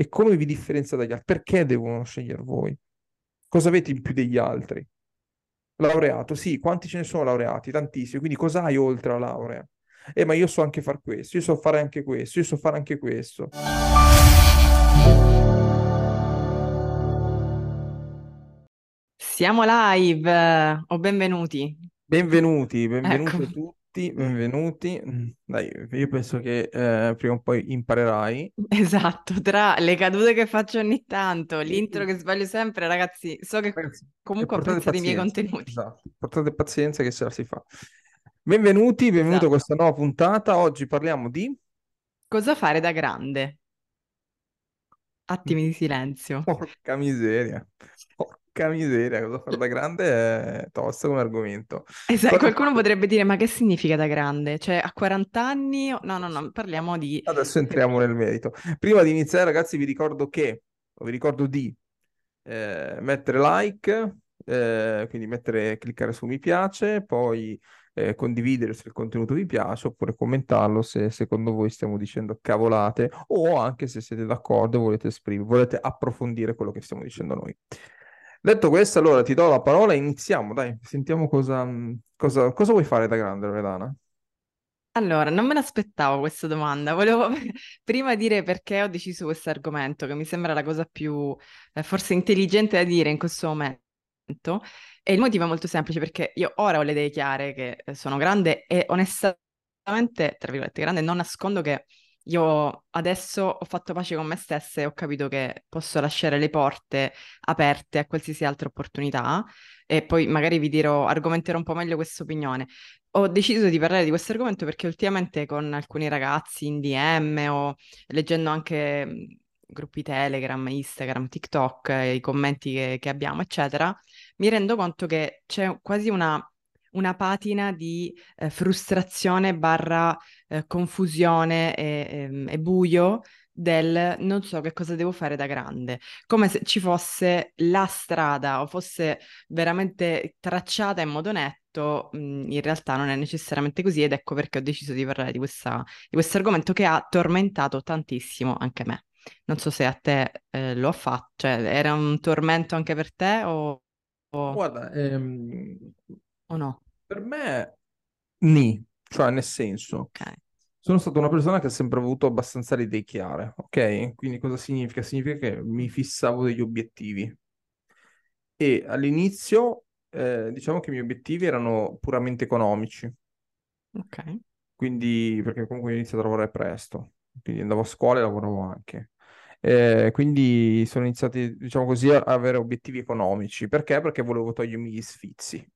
E come vi differenziate dagli altri? Perché devono scegliere voi? Cosa avete in più degli altri? Laureato, sì, quanti ce ne sono laureati? Tantissimi, quindi cosa hai oltre la laurea? Eh, ma io so anche fare questo, io so fare anche questo, io so fare anche questo. Siamo live, o benvenuti. Benvenuti, benvenuti Ecco. a tutti, benvenuti. Mm, Dai, io penso che eh, prima o poi imparerai. Esatto, tra le cadute che faccio ogni tanto, l'intro che sbaglio sempre, ragazzi, so che comunque apprezzate i miei contenuti. esatto, portate pazienza che se la si fa. Benvenuti, benvenuti a Esatto. questa nuova puntata. Oggi parliamo di... Cosa fare da grande? Attimi di silenzio. Porca miseria, porca miseria, cosa fare da grande è tosto come argomento. Esatto, Cosa qualcuno fare? potrebbe dire, ma che significa da grande? Cioè, a 40 anni? No, no, no, parliamo di... Adesso entriamo nel merito. Prima di iniziare, ragazzi, vi ricordo che, vi ricordo di eh, mettere like, eh, quindi mettere, cliccare su mi piace, poi eh, condividere se il contenuto vi piace, oppure commentarlo se secondo voi stiamo dicendo cavolate, o anche se siete d'accordo e volete esprimere, volete approfondire quello che stiamo dicendo noi. Detto questo, allora ti do la parola e iniziamo, dai, sentiamo cosa, cosa, cosa vuoi fare da grande, Loredana? Allora, non me l'aspettavo questa domanda. Volevo prima dire perché ho deciso questo argomento, che mi sembra la cosa più eh, forse intelligente da dire in questo momento. E il motivo è molto semplice, perché io ora ho le idee chiare che eh, sono grande e onestamente, tra virgolette, grande, non nascondo che io adesso ho fatto pace con me stessa e ho capito che posso lasciare le porte aperte a qualsiasi altra opportunità e poi magari vi dirò, argomenterò un po' meglio questa opinione. Ho deciso di parlare di questo argomento perché ultimamente con alcuni ragazzi in DM o leggendo anche mh, gruppi Telegram, Instagram, TikTok, i commenti che, che abbiamo, eccetera, mi rendo conto che c'è quasi una, una patina di eh, frustrazione barra eh, confusione e, ehm, e buio del non so che cosa devo fare da grande, come se ci fosse la strada o fosse veramente tracciata in modo netto, mh, in realtà non è necessariamente così ed ecco perché ho deciso di parlare di questa, di questo argomento che ha tormentato tantissimo anche me. Non so se a te eh, lo ha fatto, cioè era un tormento anche per te o, o- Guarda, ehm, o no? Per me, ni, cioè nel senso, Ok, sono stata una persona che ha sempre avuto abbastanza le idee chiare, ok? Quindi cosa significa? Significa che mi fissavo degli obiettivi e all'inizio, eh, diciamo che i miei obiettivi erano puramente economici, ok, quindi perché comunque ho iniziato a lavorare presto, quindi andavo a scuola e lavoravo anche. Eh, quindi sono iniziati, diciamo così, a avere obiettivi economici. Perché? Perché volevo togliermi gli sfizi.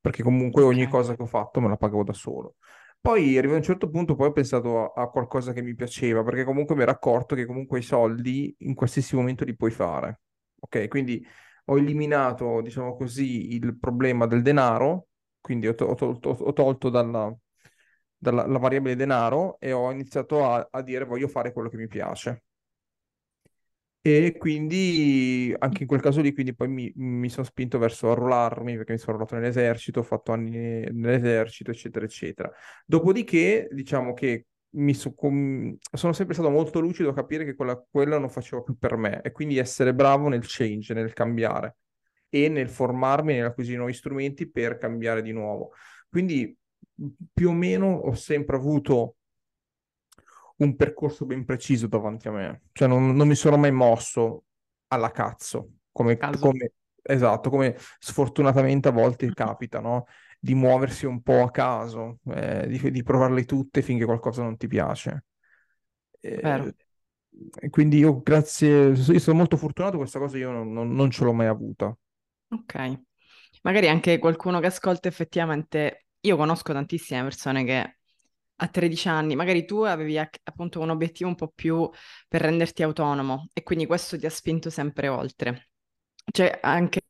Perché comunque ogni cosa che ho fatto me la pagavo da solo. Poi arrivato a un certo punto, poi ho pensato a, a qualcosa che mi piaceva, perché comunque mi ero accorto che comunque i soldi in qualsiasi momento li puoi fare. Ok, quindi ho eliminato, diciamo così, il problema del denaro, quindi ho, to- ho tolto, ho tolto dalla, dalla la variabile denaro e ho iniziato a, a dire voglio fare quello che mi piace. E quindi anche in quel caso lì, quindi poi mi, mi sono spinto verso arruolarmi perché mi sono arruolato nell'esercito, ho fatto anni nell'esercito, eccetera, eccetera. Dopodiché, diciamo che so- com- sono sempre stato molto lucido a capire che quella, quella non faceva più per me e quindi essere bravo nel change, nel cambiare e nel formarmi, nell'acquisire nuovi strumenti per cambiare di nuovo. Quindi più o meno ho sempre avuto un percorso ben preciso davanti a me. Cioè non, non mi sono mai mosso alla cazzo, come, come- esatto, come sfortunatamente a volte capita, no? Di muoversi un po' a caso, eh, di, di provarle tutte finché qualcosa non ti piace. Eh, quindi io, grazie, io sono molto fortunato, questa cosa io non, non- non ce l'ho mai avuta. Ok. Magari anche qualcuno che ascolta effettivamente, io conosco tantissime persone che a 13 anni, magari tu avevi appunto un obiettivo un po' più per renderti autonomo e quindi questo ti ha spinto sempre oltre. C'è anche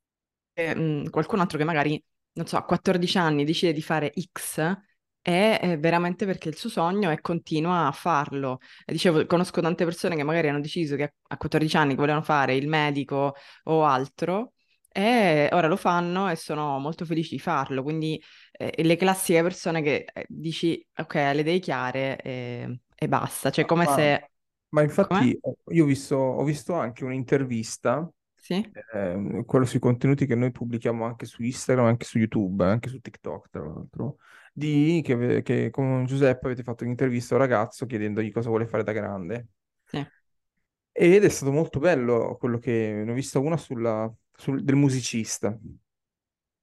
mm, qualcun altro che magari, non so, a 14 anni decide di fare X è veramente perché il suo sogno e continua a farlo. Dicevo, conosco tante persone che magari hanno deciso che a a 14 anni volevano fare il medico o altro e ora lo fanno e sono molto felici di farlo. Quindi eh, le classiche persone che eh, dici, ok, le idee chiare e, e basta. Cioè, come Ma se... Ma Com'è? infatti eh, io ho visto, ho visto anche un'intervista, Sì? ehm, quello sui contenuti che noi pubblichiamo anche su Instagram, anche su YouTube, anche su TikTok, tra l'altro, di che, che con Giuseppe avete fatto un'intervista a un ragazzo chiedendogli cosa vuole fare da grande. Sì, Ed è stato molto bello quello che ne ho vista una sulla, sul- del musicista,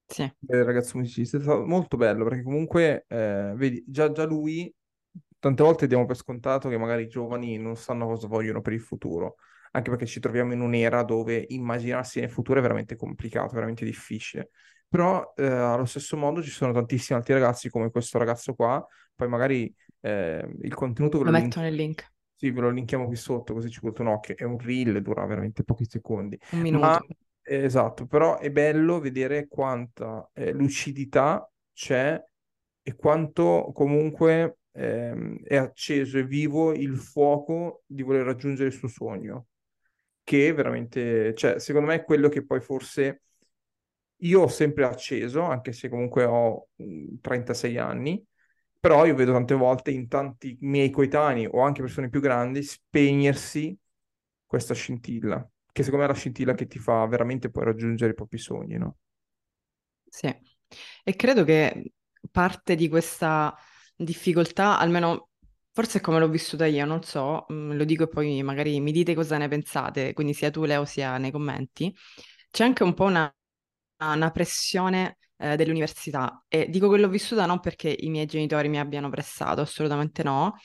sì, del ragazzo musicista, è stato molto bello perché comunque, eh, vedi, già, già lui, tante volte diamo per scontato che magari i giovani non sanno cosa vogliono per il futuro, anche perché ci troviamo in un'era dove immaginarsi nel futuro è veramente complicato, veramente difficile. Però eh, allo stesso modo ci sono tantissimi altri ragazzi come questo ragazzo qua, poi magari eh, il contenuto ve lo lo metto link nel link. sì, ve lo linkiamo qui sotto così ci butto un occhio. È un reel, dura veramente pochi secondi. Un Ma minuto. eh, esatto, però è bello vedere quanta eh, lucidità c'è e quanto comunque ehm, è acceso e vivo il fuoco di voler raggiungere il suo sogno. Che veramente, cioè, secondo me è quello che poi forse io ho sempre acceso, anche se comunque ho mm, 36 anni, però io vedo tante volte in tanti miei coetanei o anche persone più grandi spegnersi questa scintilla, che secondo me è la scintilla che ti fa veramente poi raggiungere i propri sogni, no? Sì. E credo che parte di questa difficoltà, almeno forse è come l'ho vissuta io, non so, mm, lo dico e poi magari mi dite cosa ne pensate, quindi sia tu Leo sia nei commenti, c'è anche un po' una, una pressione eh, dell'università e dico che l'ho vissuta non perché i miei genitori mi abbiano pressato, assolutamente no,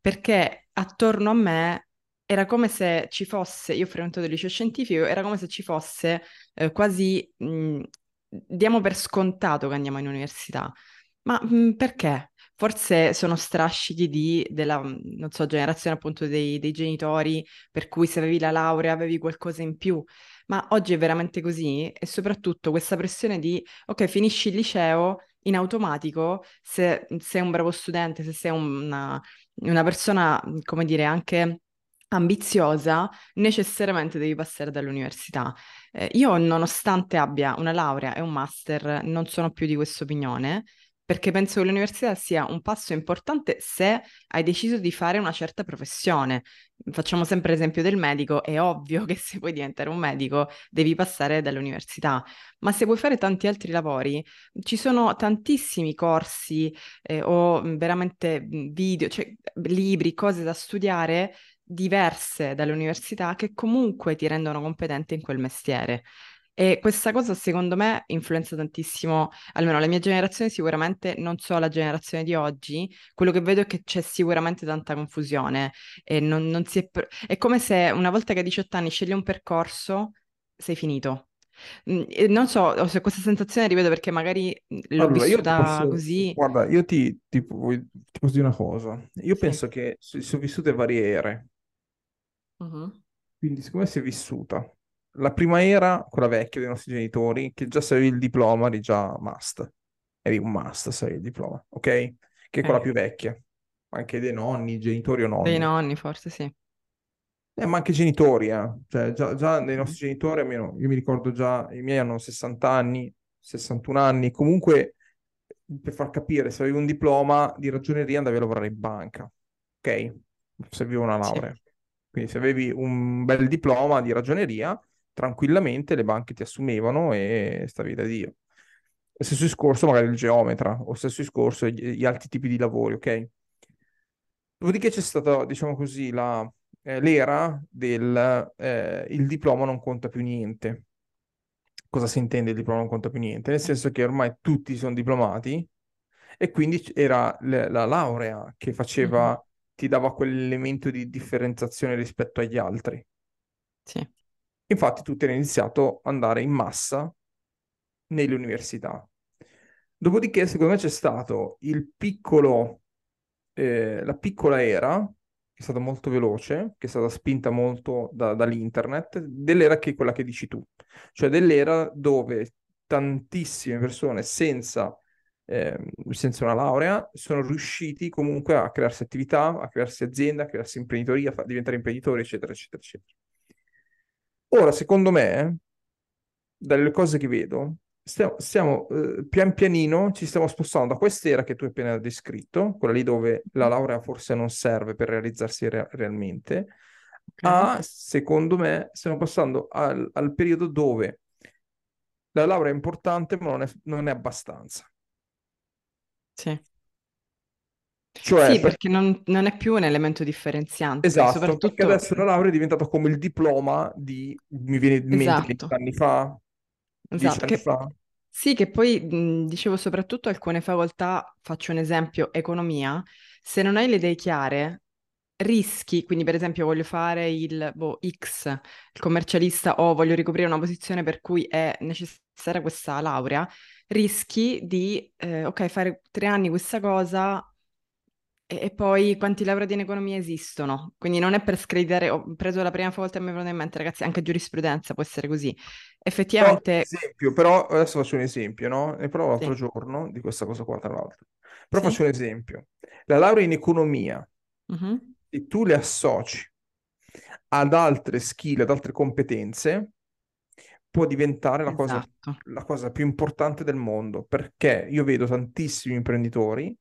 perché attorno a me era come se ci fosse, io ho frequentato il liceo scientifico, era come se ci fosse eh, quasi, mh, diamo per scontato che andiamo in università. Ma mh, perché? Forse sono strascichi di, della, mh, non so, generazione appunto dei, dei genitori, per cui se avevi la laurea avevi qualcosa in più. Ma oggi è veramente così e soprattutto questa pressione di, ok, finisci il liceo in automatico, se sei un bravo studente, se sei una, una persona, come dire, anche ambiziosa, necessariamente devi passare dall'università. Eh, io, nonostante abbia una laurea e un master, non sono più di questa opinione, perché penso che l'università sia un passo importante se hai deciso di fare una certa professione. Facciamo sempre l'esempio del medico, è ovvio che se vuoi diventare un medico devi passare dall'università, ma se vuoi fare tanti altri lavori, ci sono tantissimi corsi eh, o veramente video, cioè libri, cose da studiare diverse dall'università che comunque ti rendono competente in quel mestiere. E questa cosa secondo me influenza tantissimo, almeno la mia generazione sicuramente, non so la generazione di oggi, quello che vedo è che c'è sicuramente tanta confusione e non, non si è... pr- È come se una volta che hai 18 anni scegli un percorso, sei finito. E Non so se questa sensazione rivedo perché magari l'ho Allora, vissuta posso, così. guarda, io ti, ti- ti posso dire una cosa. Io Sì. penso che si sono vissute varie ere, Quindi siccome si è vissuta la prima era, quella vecchia dei nostri genitori, che già se avevi il diploma eri già must, eri un must se avevi il diploma, ok? Che è quella Ok. più vecchia, anche dei nonni, genitori o Dei nonni. nonni forse sì. Eh, ma anche genitori, eh. Cioè, già, già Mhm. nostri genitori, almeno io mi ricordo già, i miei hanno 60 anni, 61 anni, comunque per far capire, se avevi un diploma di ragioneria andavi a lavorare in banca, ok? Serviva una Sì, laurea. Quindi se avevi un bel diploma di ragioneria, tranquillamente le banche ti assumevano e stavi da Dio. Stesso discorso magari il geometra, o stesso discorso gli, altri tipi di lavori, ok? Dopodiché c'è stata, diciamo così, la, eh, l'era del eh, il diploma non conta più niente. Cosa si intende il diploma non conta più niente? Nel senso che ormai tutti sono diplomati e quindi era le- la laurea che faceva, ti dava quell'elemento di differenziazione rispetto agli altri. Sì. Infatti tutti hanno iniziato ad andare in massa nelle università. Dopodiché, secondo me, c'è stato il piccolo, eh, la piccola era, che è stata molto veloce, che è stata spinta molto da- dall'internet, dell'era che è quella che dici tu, cioè dell'era dove tantissime persone senza, ehm, senza una laurea sono riusciti comunque a crearsi attività, a crearsi azienda, a crearsi imprenditoria, a diventare imprenditori, eccetera, eccetera, eccetera. Ora, secondo me, dalle cose che vedo, stiamo, stiamo, eh, pian pianino ci stiamo spostando da quest'era che tu hai appena descritto, quella lì dove la laurea forse non serve per realizzarsi re- realmente, A, secondo me, stiamo passando al, al periodo dove la laurea è importante, ma non è, non è abbastanza. Sì. Cioè, Sì, per- perché non, non è più un elemento differenziante, esatto, perché soprattutto... adesso la laurea è diventata come il diploma di, mi viene in mente, Esatto, 20 anni fa, 10 esatto. anni Che, fa. sì, che poi mh, dicevo soprattutto alcune facoltà, faccio un esempio, economia, se non hai le idee chiare, rischi, quindi per esempio voglio fare il boh, X, il commercialista, o voglio ricoprire una posizione per cui è necessaria questa laurea, rischi di, eh, ok, fare tre anni questa cosa e, e poi quanti laureati in economia esistono? Quindi non è per screditare, ho preso la prima volta e mi è venuto in mente, ragazzi, anche giurisprudenza può essere così. Però, Effettivamente, esempio, però adesso faccio un esempio, no? Ne parlavo l'altro sì, giorno di questa cosa qua, tra l'altro. Però faccio sì, un esempio. La laurea in economia, mhm, se tu le associ ad altre skill, ad altre competenze, può diventare la cosa, esatto, la cosa più importante del mondo, perché io vedo tantissimi imprenditori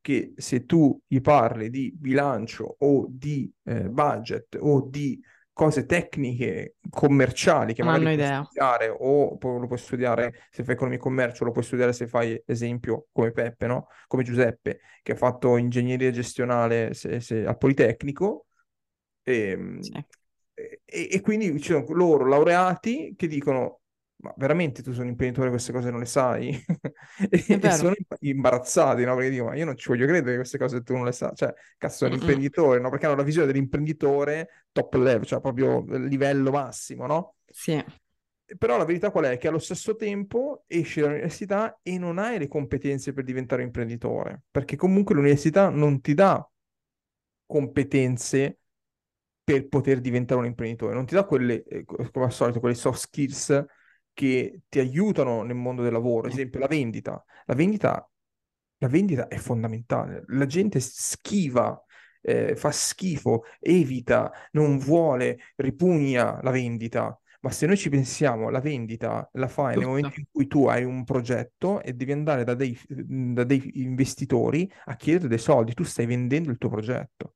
che se tu gli parli di bilancio o di eh, budget o di cose tecniche commerciali che non magari puoi idea. studiare o lo puoi studiare se fai economia e commercio, lo puoi studiare se fai esempio come Peppe, no? Come Giuseppe, che ha fatto ingegneria gestionale se- se- al Politecnico e, Sì, e- e quindi ci sono loro laureati che dicono: Ma veramente tu sei un imprenditore, queste cose non le sai? E, e sono imbarazzati, no? Perché dico: Ma io non ci voglio credere che queste cose tu non le sai. Cioè, cazzo, sono un imprenditore, no? Perché hanno la visione dell'imprenditore top level, cioè proprio livello massimo, no? Sì, Però la verità qual è? Che allo stesso tempo esci dall'università e non hai le competenze per diventare imprenditore, perché comunque l'università non ti dà competenze per poter diventare un imprenditore. Non ti dà quelle, eh, co- come al solito, quelle soft skills che ti aiutano nel mondo del lavoro. Ad esempio, la vendita. La vendita, la vendita è fondamentale. La gente schiva, eh, fa schifo, evita, non vuole, ripugna la vendita. Ma se noi ci pensiamo, la vendita la fai nel momento in cui tu hai un progetto e devi andare da dei, da dei investitori a chiedere dei soldi, tu stai vendendo il tuo progetto.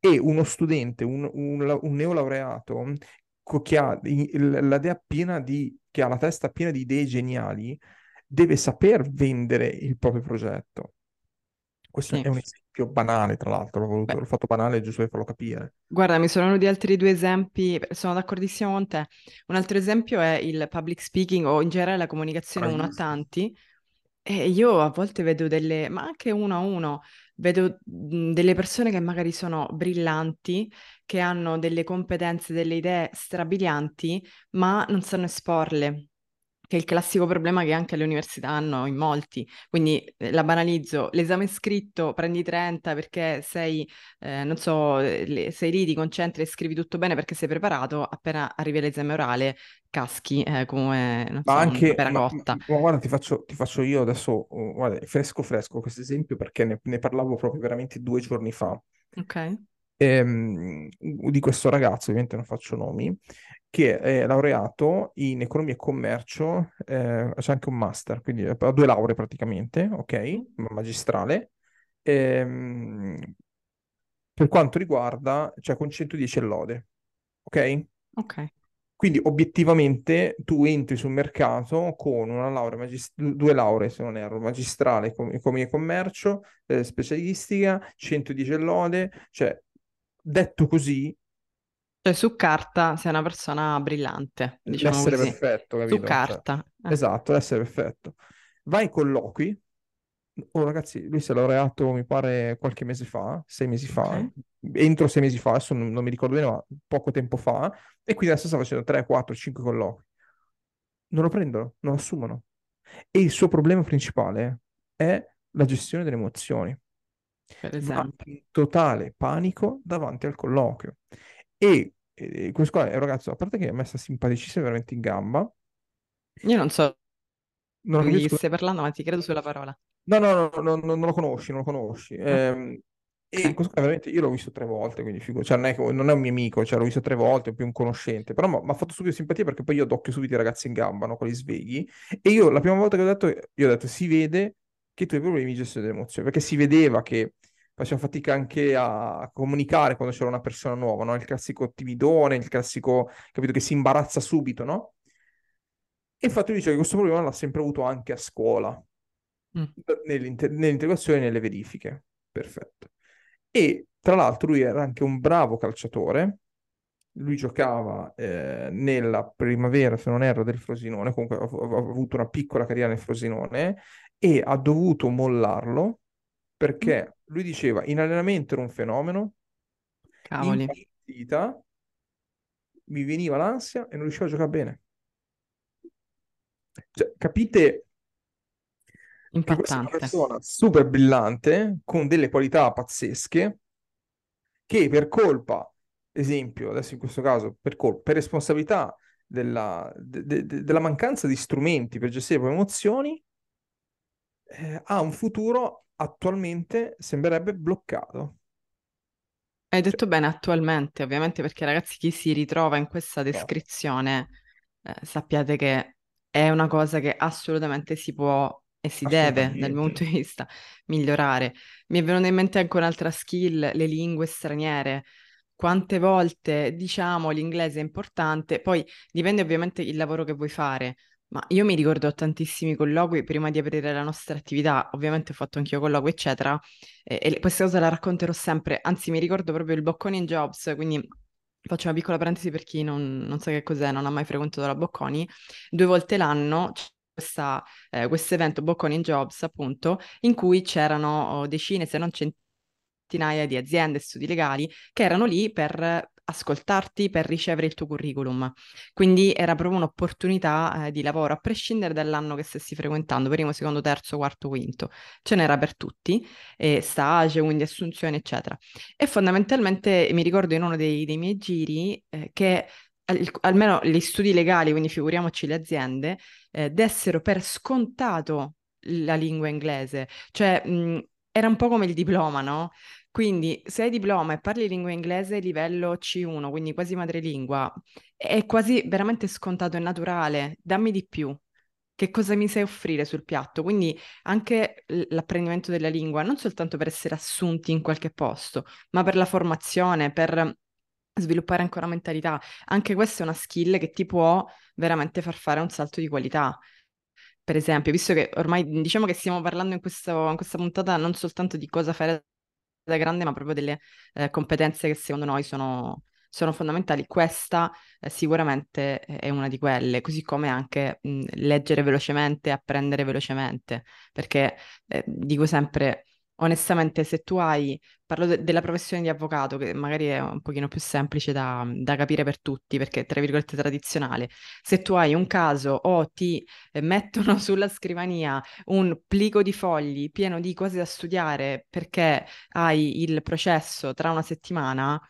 E uno studente, un, un, un neolaureato che ha la idea piena di, che ha la testa piena di idee geniali, deve saper vendere il proprio progetto. Questo Sì. è un esempio banale, tra l'altro, l'ho voluto- l'ho fatto banale giusto per farlo capire. guarda, mi sono venuti altri due esempi, sono d'accordissimo con te. Un altro esempio è il public speaking o in generale la comunicazione uno a Bravissimo. tanti. E io a volte vedo delle, ma anche uno a uno, vedo mh, delle persone che magari sono brillanti, che hanno delle competenze, delle idee strabilianti, ma non sanno esporle, che è il classico problema che anche le università hanno in molti. Quindi eh, la banalizzo, l'esame scritto prendi 30 perché sei, eh, non so, eh, le- sei lì, ti concentri e scrivi tutto bene perché sei preparato, appena arrivi all'esame orale caschi eh, come, non Ma so, una anche, ma, ma- ma guarda, ti faccio, ti faccio io adesso, oh, guarda, fresco fresco questo esempio perché ne, ne parlavo proprio veramente due giorni fa. Ok? Ehm, di questo ragazzo, ovviamente non faccio nomi, che è laureato in economia e commercio, eh, c'è anche un master, quindi ha due lauree praticamente, ok, Mm, ma- magistrale, ehm, per quanto riguarda, cioè con 110 lode, ok? Ok, Quindi obiettivamente tu entri sul mercato con una laurea, magis- due lauree se non erro, magistrale, economia e commercio, eh, specialistica, 110 lode, cioè detto così cioè su carta sei una persona brillante, diciamo l'essere così. perfetto, Su capito? Cioè, carta. eh, esatto, l'essere perfetto. Vai ai colloqui. Oh, ragazzi, lui si è laureato, mi pare, qualche mese fa, sei mesi fa, Ok, entro sei mesi fa, adesso non, non mi ricordo bene, ma poco tempo fa, e quindi adesso sta facendo 3, 4, 5 colloqui. Non lo prendono, non lo assumono. E il suo problema principale è la gestione delle emozioni. Per esempio. in totale panico davanti al colloquio. E, e questo qua è un ragazzo, a parte che a me sta simpaticissimo, veramente in gamba, Io non so non chi scusa. stai parlando, ma ti credo sulla parola. No, no, no, no, no, non lo conosci, non lo conosci. Ehm, e questo qua veramente io l'ho visto tre volte, quindi figo, cioè non è, non è un mio amico, cioè l'ho visto tre volte, è più un conoscente, però mi ha fatto subito simpatia perché poi io docchio subito i ragazzi in gamba, no, quelli svegli, e io la prima volta che ho detto, io ho detto, si vede che tu hai problemi di gestione delle emozioni, perché si vedeva che faceva fatica anche a comunicare quando c'era una persona nuova, no? Il classico timidone, il classico, capito, che si imbarazza subito, no? E infatti lui dice che questo problema l'ha sempre avuto anche a scuola, Mm. nell'inter- nell'integrazione e nelle verifiche. Perfetto. E tra l'altro lui era anche un bravo calciatore, lui giocava eh, nella primavera, se non erro, del Frosinone, comunque ha avuto una piccola carriera nel Frosinone e ha dovuto mollarlo perché lui diceva in allenamento era un fenomeno, in Cavoli. partita mi veniva l'ansia e non riuscivo a giocare bene. Cioè, capite questa una persona super brillante, con delle qualità pazzesche, che per colpa, esempio, adesso in questo caso, per, colpa, per responsabilità della, de- de- de- della mancanza di strumenti per gestire le proprie emozioni, eh, ha un futuro attualmente sembrerebbe bloccato. Hai Cioè, detto bene attualmente, ovviamente perché ragazzi chi si ritrova in questa no, descrizione, eh, sappiate che è una cosa che assolutamente si può e si deve, dal mio punto di vista, migliorare. Mi è venuta in mente anche un'altra skill, le lingue straniere. Quante volte diciamo l'inglese è importante, poi dipende ovviamente il lavoro che vuoi fare, ma io mi ricordo tantissimi colloqui prima di aprire la nostra attività, ovviamente ho fatto anch'io colloqui, eccetera, e, e questa cosa la racconterò sempre, anzi mi ricordo proprio il Bocconi in Jobs, quindi faccio una piccola parentesi per chi non, non sa che cos'è, non ha mai frequentato la Bocconi, due volte l'anno eh, questo evento Bocconi in Jobs, appunto, in cui c'erano oh, decine, se non centinaia di aziende e studi legali che erano lì per ascoltarti, per ricevere il tuo curriculum. Quindi era proprio un'opportunità eh, di lavoro, a prescindere dall'anno che stessi frequentando, primo, secondo, terzo, quarto, quinto. Ce n'era per tutti, e stage, quindi assunzioni, eccetera. E fondamentalmente mi ricordo in uno dei, dei miei giri eh, che al- almeno gli studi legali, quindi figuriamoci le aziende, eh, dessero per scontato la lingua inglese. Cioè, mh, era un po' come il diploma, no? Quindi se hai diploma e parli lingua inglese livello C1, quindi quasi madrelingua, è quasi veramente scontato e naturale. Dammi di più. Che cosa mi sai offrire sul piatto? Quindi anche l'apprendimento della lingua, non soltanto per essere assunti in qualche posto, ma per la formazione, per sviluppare ancora mentalità. Anche questa è una skill che ti può veramente far fare un salto di qualità. Per esempio, visto che ormai diciamo che stiamo parlando in, questo- in questa puntata non soltanto di cosa fare da grande, ma proprio delle eh, competenze che secondo noi sono, sono fondamentali. Questa eh, sicuramente è una di quelle, così come anche mh, leggere velocemente, apprendere velocemente, perché eh, dico sempre, onestamente, se tu hai, parlo de- della professione di avvocato, che magari è un pochino più semplice da, da capire per tutti, perché tra virgolette tradizionale, se tu hai un caso o ti eh, mettono sulla scrivania un plico di fogli pieno di cose da studiare perché hai il processo tra una settimana,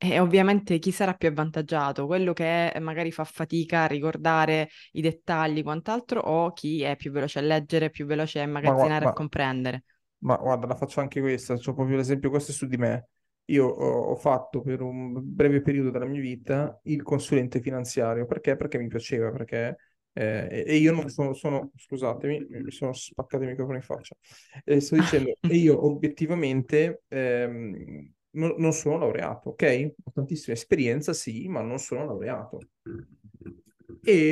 e ovviamente chi sarà più avvantaggiato? Quello che magari fa fatica a ricordare i dettagli, quant'altro, o chi è più veloce a leggere, più veloce a immagazzinare e a comprendere? Ma guarda, la faccio anche questa, c'ho proprio l'esempio, questo è su di me. Io ho, ho fatto per un breve periodo della mia vita il consulente finanziario, perché? Perché mi piaceva, perché... eh, e e io non sono, sono- scusatemi, mi sono spaccato il microfono in faccia. Eh, sto dicendo, e io obiettivamente ehm, non, non sono laureato, ok? Ho tantissima esperienza, sì, ma non sono laureato. E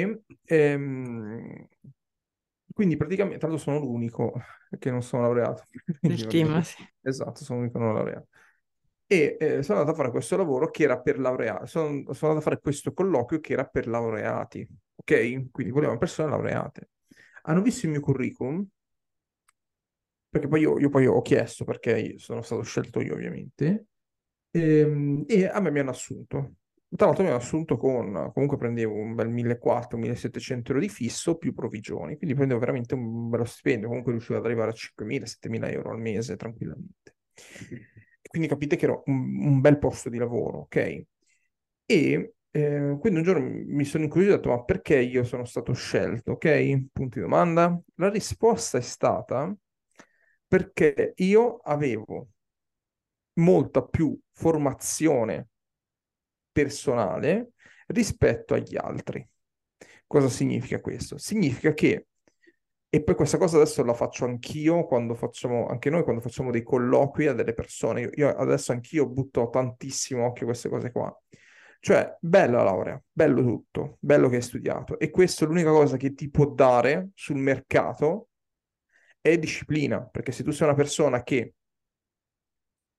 ehm, quindi praticamente, tra l'altro sono l'unico che non sono laureato, va team, sì. Esatto, sono l'unico non laureato. E eh, sono andato a fare questo lavoro che era per laureati, sono, sono andato a fare questo colloquio che era per laureati, ok? Quindi volevano persone laureate. Hanno visto il mio curriculum, perché poi io, io poi ho chiesto, perché sono stato scelto io ovviamente, Ehm, E, a me mi hanno assunto. Tra l'altro mi hanno assunto con, comunque prendevo un bel 1400-1700 euro di fisso più provvigioni, quindi prendevo veramente un bello stipendio, comunque riuscivo ad arrivare a 5.000-7.000 euro al mese tranquillamente. Quindi capite che era un, un bel posto di lavoro, ok? E eh, quindi un giorno mi sono incuriosito e ho detto, ma perché io sono stato scelto, ok? Punto di domanda. La risposta è stata perché io avevo molta più formazione personale rispetto agli altri. Cosa significa questo? Significa che E poi questa cosa adesso la faccio anch'io quando facciamo, anche noi quando facciamo dei colloqui a delle persone. Io, adesso anch'io butto tantissimo occhio a queste cose qua. Cioè, bella laurea, bello tutto, bello che hai studiato. E questa è l'unica cosa che ti può dare sul mercato è disciplina, perché se tu sei una persona che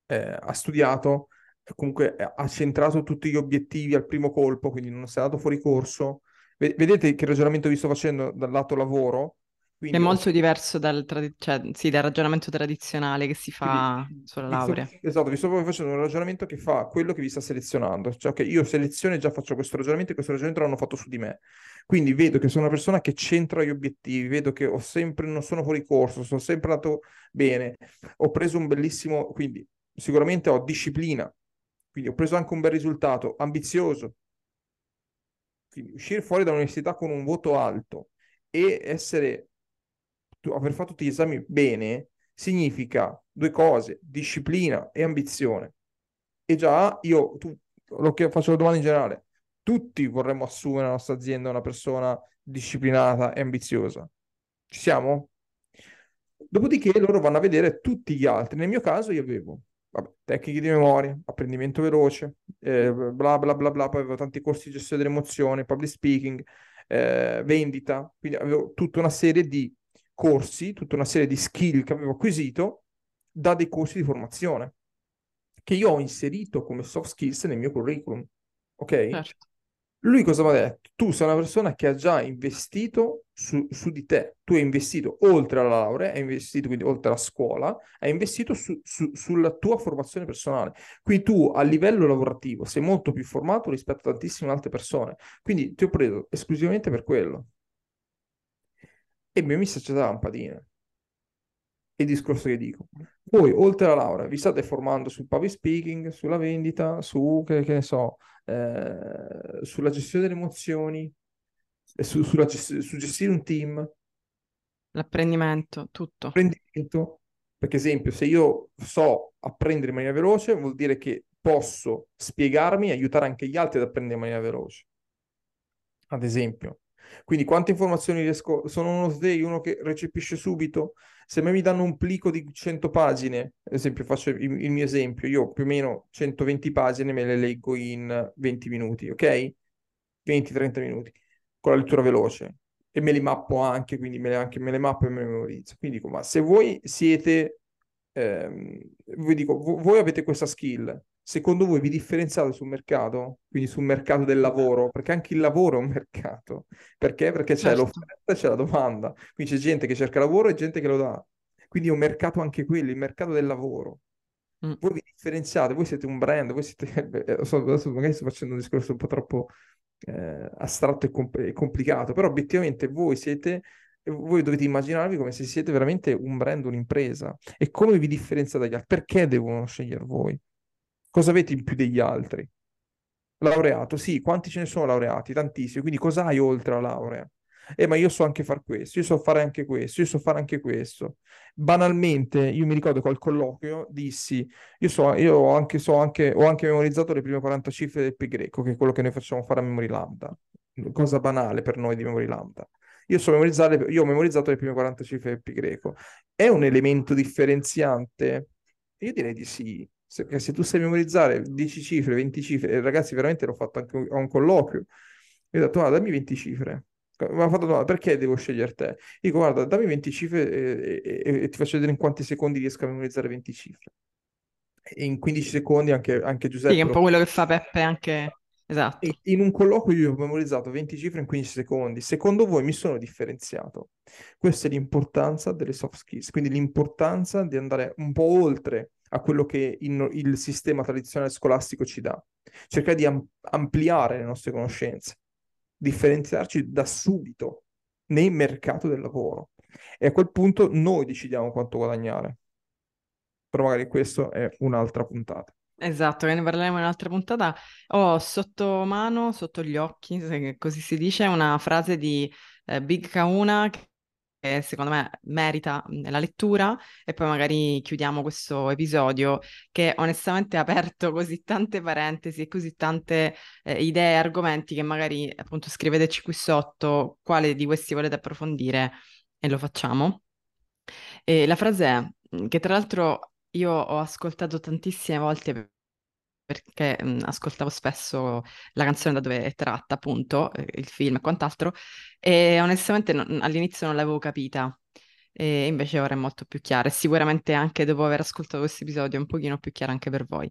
eh, ha studiato, comunque eh, ha centrato tutti gli obiettivi al primo colpo, quindi non sei andato fuori corso, vedete che ragionamento vi sto facendo dal lato lavoro? Quindi è molto diverso dal, trad- cioè, sì, dal, ragionamento tradizionale che si fa Quindi, sulla laurea. Sto, esatto, vi sto proprio facendo un ragionamento che fa quello che vi sta selezionando. Cioè, che io seleziono e già faccio questo ragionamento e questo ragionamento l'hanno fatto su di me. Quindi vedo che sono una persona che centra gli obiettivi, vedo che ho sempre, non sono fuori corso, sono sempre andato bene, ho preso un bellissimo, quindi sicuramente ho disciplina, quindi ho preso anche un bel risultato, ambizioso. Quindi uscire fuori dall'università con un voto alto e essere aver fatto tutti gli esami bene significa due cose, disciplina e ambizione. E già io, tu, lo che faccio la domanda in generale, tutti vorremmo assumere nella nostra azienda una persona disciplinata e ambiziosa. Ci siamo? Dopodiché loro vanno a vedere tutti gli altri. Nel mio caso io avevo vabbè, tecniche di memoria, apprendimento veloce, eh, bla bla bla bla, poi avevo tanti corsi di gestione delle emozioni, public speaking, eh, vendita, quindi avevo tutta una serie di corsi, tutta una serie di skill che avevo acquisito da dei corsi di formazione che io ho inserito come soft skills nel mio curriculum. Ok? Certo. Lui cosa mi ha detto? Tu sei una persona che ha già investito su, su, di te, tu hai investito oltre alla laurea, hai investito quindi oltre alla scuola, hai investito su, su, sulla tua formazione personale. Quindi tu a livello lavorativo sei molto più formato rispetto a tantissime altre persone. Quindi ti ho preso esclusivamente per quello e mi ha messo a lampadina. Il discorso che dico. Voi, oltre alla laurea, vi state formando sul public speaking, sulla vendita, su, che, che ne so, eh, sulla gestione delle emozioni, su, sulla su gestire un team. L'apprendimento, tutto. L'apprendimento. Per esempio, se io so apprendere in maniera veloce, vuol dire che posso spiegarmi e aiutare anche gli altri ad apprendere in maniera veloce. Ad esempio, quindi quante informazioni riesco? Sono uno SDEI, uno che recepisce subito. Se a me mi danno un plico di 100 pagine, ad esempio faccio il, il mio esempio, io più o meno 120 pagine me le leggo in 20 minuti, ok? 20-30 minuti, con la lettura veloce. E me li mappo anche, quindi me le, anche, me le mappo e me le memorizzo. Quindi dico, ma se voi siete, ehm, vi dico, voi avete questa skill, secondo voi vi differenziate sul mercato, quindi sul mercato del lavoro, perché anche il lavoro è un mercato. Perché? Perché c'è certo. l'offerta e c'è la domanda. Quindi c'è gente che cerca lavoro e gente che lo dà. Quindi è un mercato anche quello, il mercato del lavoro. Mm. Voi vi differenziate, voi siete un brand, voi siete... adesso magari sto facendo un discorso un po' troppo eh, astratto e, comp- e complicato, però obiettivamente voi siete voi dovete immaginarvi come se siete veramente un brand, un'impresa. E come vi differenziate dagli altri? Perché devono scegliere voi? Cosa avete in più degli altri? Laureato, sì, quanti ce ne sono laureati? Tantissimi, quindi cosa hai oltre la laurea? Eh, ma io so anche fare questo, io so fare anche questo, io so fare anche questo. Banalmente, io mi ricordo al colloquio dissi, io so, io ho anche, so anche, ho anche memorizzato le prime 40 cifre del pi greco, che è quello che noi facciamo fare a Memory Lambda. Cosa banale per noi di Memory Lambda. Io, so memorizzare, io ho memorizzato le prime 40 cifre del pi greco. È un elemento differenziante? Io direi di sì. Se, se tu sai memorizzare 10 cifre, 20 cifre, ragazzi, veramente l'ho fatto anche a un colloquio. Io ho detto, guarda, dammi 20 cifre. Mi ha fatto domanda, perché devo scegliere te? Dico, guarda, dammi 20 cifre e, e, e, ti faccio vedere in quanti secondi riesco a memorizzare 20 cifre. E in 15 secondi anche, anche Giuseppe... Sì, è un po' quello che fa Peppe anche... Esatto. In un colloquio io ho memorizzato 20 cifre in 15 secondi. Secondo voi mi sono differenziato? Questa è l'importanza delle soft skills, quindi l'importanza di andare un po' oltre a quello che in, il sistema tradizionale scolastico ci dà. Cercare di am- ampliare le nostre conoscenze, differenziarci da subito nel mercato del lavoro. E a quel punto noi decidiamo quanto guadagnare. Però magari questa è un'altra puntata. Esatto, ne parleremo in un'altra puntata. Ho sotto mano, sotto gli occhi, se così si dice, una frase di eh, Big Kauna che secondo me merita la lettura e poi magari chiudiamo questo episodio che onestamente ha aperto così tante parentesi e così tante eh, idee e argomenti che magari appunto scriveteci qui sotto quale di questi volete approfondire e lo facciamo. E la frase è, che tra l'altro io ho ascoltato tantissime volte perché mh, ascoltavo spesso la canzone da dove è tratta, appunto, eh, il film e quant'altro, e onestamente non- all'inizio non l'avevo capita, e invece ora è molto più chiara, e sicuramente anche dopo aver ascoltato questo episodio è un pochino più chiara anche per voi.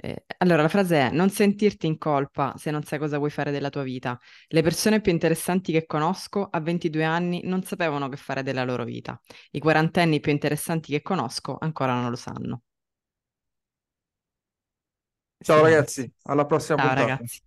Eh, allora, la frase è: Non sentirti in colpa se non sai cosa vuoi fare della tua vita. Le persone più interessanti che conosco a 22 anni non sapevano che fare della loro vita. I quarantenni più interessanti che conosco ancora non lo sanno. Ciao ragazzi, alla prossima Ciao, puntata. ragazzi.